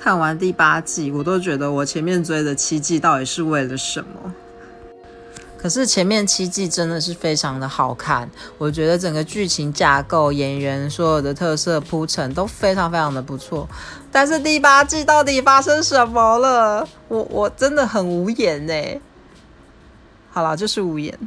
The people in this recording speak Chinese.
看完第八季我都觉得我前面追的七季到底是为了什么？可是前面七季真的是非常的好看我觉得整个剧情架构演员所有的特色铺陈都非常非常的不错但是第八季到底发生什么了？我我真的很无言呢好了就是无言。